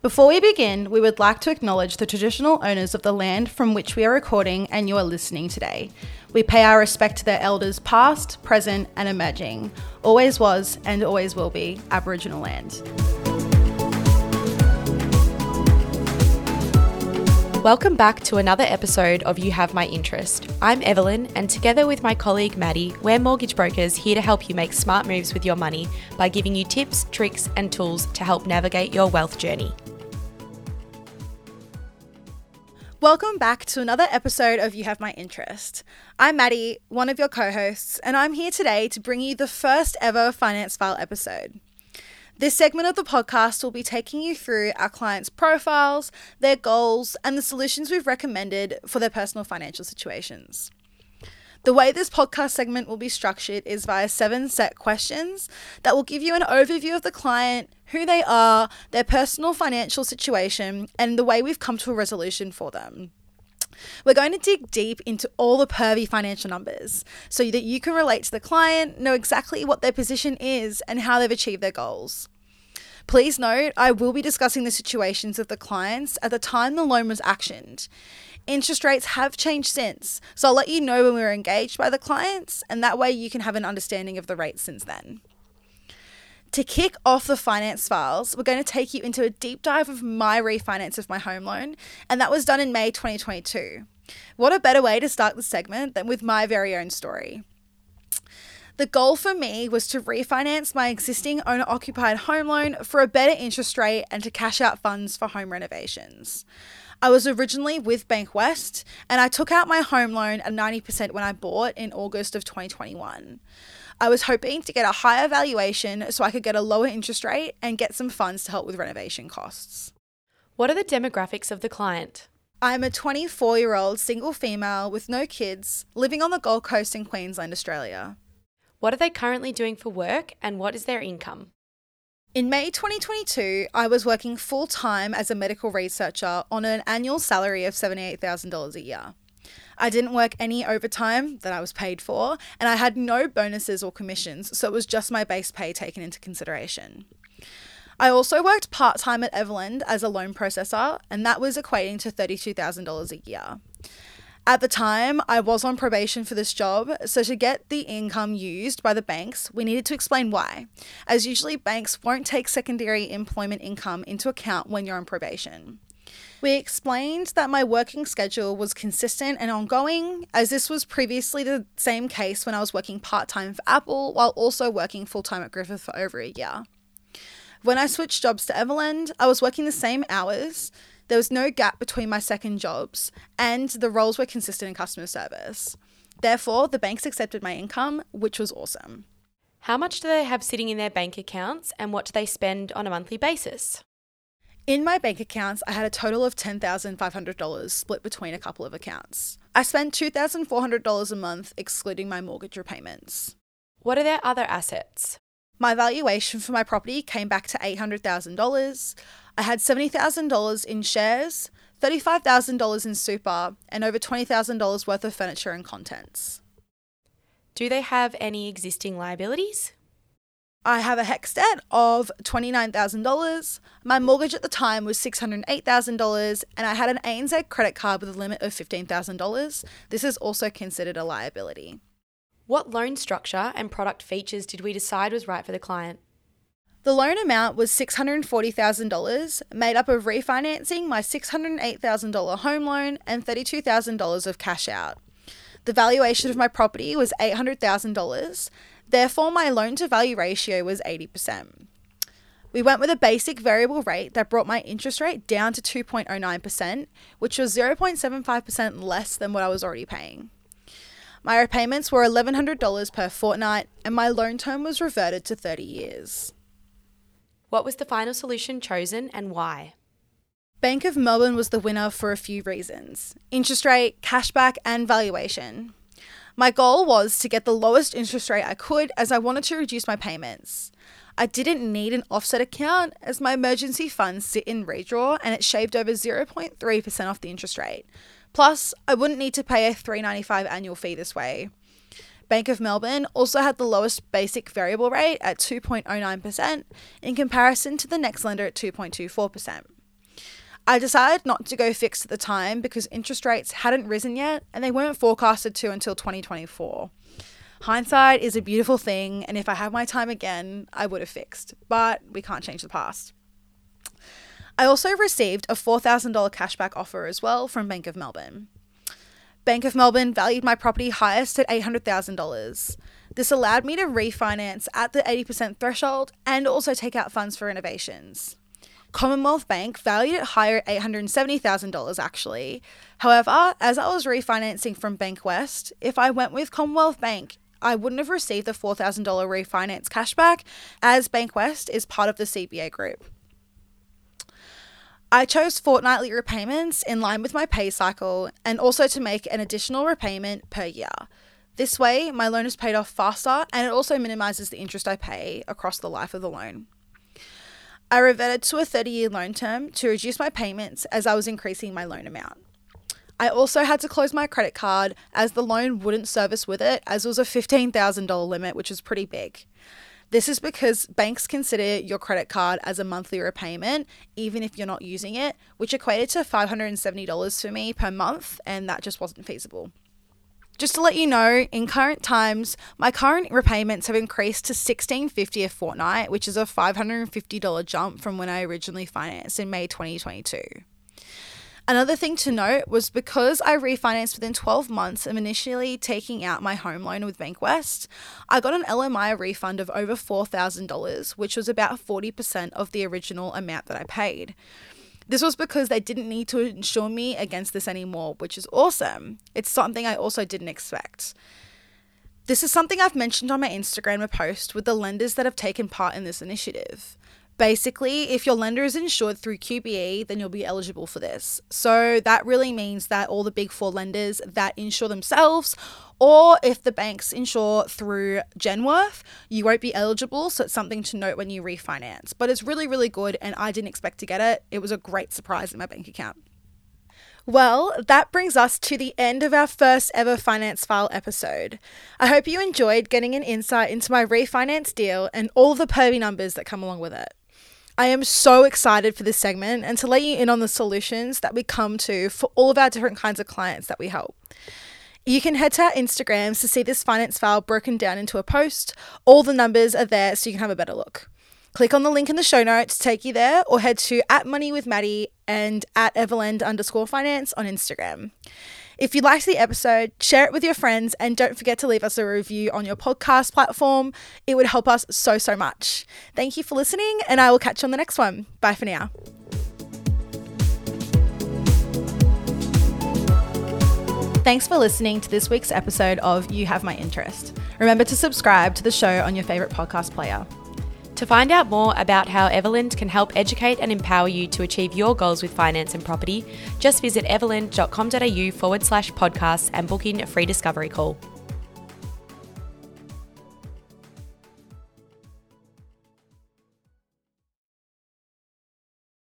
Before we begin, we would like to acknowledge the traditional owners of the land from which we are recording and you are listening today. We pay our respect to their elders past, present, and emerging. Always was and always will be Aboriginal land. Welcome back to another episode of You Have My Interest. I'm Evelyn, and together with my colleague Maddie, we're mortgage brokers here to help you make smart moves with your money by giving you tips, tricks, and tools to help navigate your wealth journey. Welcome back to another episode of You Have My Interest. I'm Maddie, one of your co hosts, and I'm here today to bring you the first ever Finance File episode. This segment of the podcast will be taking you through our clients' profiles, their goals, and the solutions we've recommended for their personal financial situations. The way this podcast segment will be structured is via seven set questions that will give you an overview of the client, who they are, their personal financial situation, and the way we've come to a resolution for them. We're going to dig deep into all the pervy financial numbers so that you can relate to the client, know exactly what their position is, and how they've achieved their goals. Please note, I will be discussing the situations of the clients at the time the loan was actioned. Interest rates have changed since, so I'll let you know when we were engaged by the clients, and that way you can have an understanding of the rates since then. To kick off the finance files, we're going to take you into a deep dive of my refinance of my home loan, and that was done in May 2022. What a better way to start the segment than with my very own story. The goal for me was to refinance my existing owner occupied home loan for a better interest rate and to cash out funds for home renovations. I was originally with Bankwest and I took out my home loan at 90% when I bought in August of 2021. I was hoping to get a higher valuation so I could get a lower interest rate and get some funds to help with renovation costs. What are the demographics of the client? I'm a 24 year old single female with no kids living on the Gold Coast in Queensland, Australia. What are they currently doing for work and what is their income? In May 2022, I was working full time as a medical researcher on an annual salary of $78,000 a year. I didn't work any overtime that I was paid for, and I had no bonuses or commissions, so it was just my base pay taken into consideration. I also worked part time at Everlend as a loan processor, and that was equating to $32,000 a year. At the time, I was on probation for this job, so to get the income used by the banks, we needed to explain why, as usually banks won't take secondary employment income into account when you're on probation. We explained that my working schedule was consistent and ongoing, as this was previously the same case when I was working part time for Apple while also working full time at Griffith for over a year. When I switched jobs to Everlend, I was working the same hours, there was no gap between my second jobs, and the roles were consistent in customer service. Therefore, the banks accepted my income, which was awesome. How much do they have sitting in their bank accounts and what do they spend on a monthly basis? In my bank accounts, I had a total of $10,500 split between a couple of accounts. I spent $2,400 a month, excluding my mortgage repayments. What are their other assets? My valuation for my property came back to $800,000. I had $70,000 in shares, $35,000 in super, and over $20,000 worth of furniture and contents. Do they have any existing liabilities? I have a HECS debt of $29,000. My mortgage at the time was $608,000, and I had an ANZ credit card with a limit of $15,000. This is also considered a liability. What loan structure and product features did we decide was right for the client? The loan amount was $640,000, made up of refinancing my $608,000 home loan and $32,000 of cash out. The valuation of my property was $800,000, Therefore, my loan to value ratio was 80%. We went with a basic variable rate that brought my interest rate down to 2.09%, which was 0.75% less than what I was already paying. My repayments were $1,100 per fortnight, and my loan term was reverted to 30 years. What was the final solution chosen and why? Bank of Melbourne was the winner for a few reasons interest rate, cashback, and valuation. My goal was to get the lowest interest rate I could as I wanted to reduce my payments. I didn't need an offset account as my emergency funds sit in redraw and it shaved over 0.3% off the interest rate. Plus, I wouldn't need to pay a $3.95 annual fee this way. Bank of Melbourne also had the lowest basic variable rate at 2.09% in comparison to the next lender at 2.24%. I decided not to go fixed at the time because interest rates hadn't risen yet and they weren't forecasted to until 2024. Hindsight is a beautiful thing, and if I had my time again, I would have fixed, but we can't change the past. I also received a $4,000 cashback offer as well from Bank of Melbourne. Bank of Melbourne valued my property highest at $800,000. This allowed me to refinance at the 80% threshold and also take out funds for renovations. Commonwealth Bank valued it higher at $870,000 actually. However, as I was refinancing from Bankwest, if I went with Commonwealth Bank, I wouldn't have received the $4,000 refinance cashback as Bankwest is part of the CBA group. I chose fortnightly repayments in line with my pay cycle and also to make an additional repayment per year. This way, my loan is paid off faster and it also minimizes the interest I pay across the life of the loan. I reverted to a 30 year loan term to reduce my payments as I was increasing my loan amount. I also had to close my credit card as the loan wouldn't service with it, as it was a $15,000 limit, which is pretty big. This is because banks consider your credit card as a monthly repayment, even if you're not using it, which equated to $570 for me per month, and that just wasn't feasible. Just to let you know, in current times, my current repayments have increased to $16.50 a fortnight, which is a $550 jump from when I originally financed in May 2022. Another thing to note was because I refinanced within 12 months of initially taking out my home loan with Bankwest, I got an LMI refund of over $4,000, which was about 40% of the original amount that I paid. This was because they didn't need to insure me against this anymore, which is awesome. It's something I also didn't expect. This is something I've mentioned on my Instagram post with the lenders that have taken part in this initiative. Basically, if your lender is insured through QBE, then you'll be eligible for this. So that really means that all the big four lenders that insure themselves, or if the banks insure through Genworth, you won't be eligible. So it's something to note when you refinance. But it's really, really good, and I didn't expect to get it. It was a great surprise in my bank account. Well, that brings us to the end of our first ever Finance File episode. I hope you enjoyed getting an insight into my refinance deal and all the pervy numbers that come along with it. I am so excited for this segment and to let you in on the solutions that we come to for all of our different kinds of clients that we help. You can head to our Instagrams to see this finance file broken down into a post. All the numbers are there so you can have a better look. Click on the link in the show notes to take you there or head to at money with Maddie and at Everlend underscore finance on Instagram. If you liked the episode, share it with your friends and don't forget to leave us a review on your podcast platform. It would help us so, so much. Thank you for listening, and I will catch you on the next one. Bye for now. Thanks for listening to this week's episode of You Have My Interest. Remember to subscribe to the show on your favourite podcast player. To find out more about how Everlend can help educate and empower you to achieve your goals with finance and property, just visit everlend.com.au forward slash podcasts and book in a free discovery call.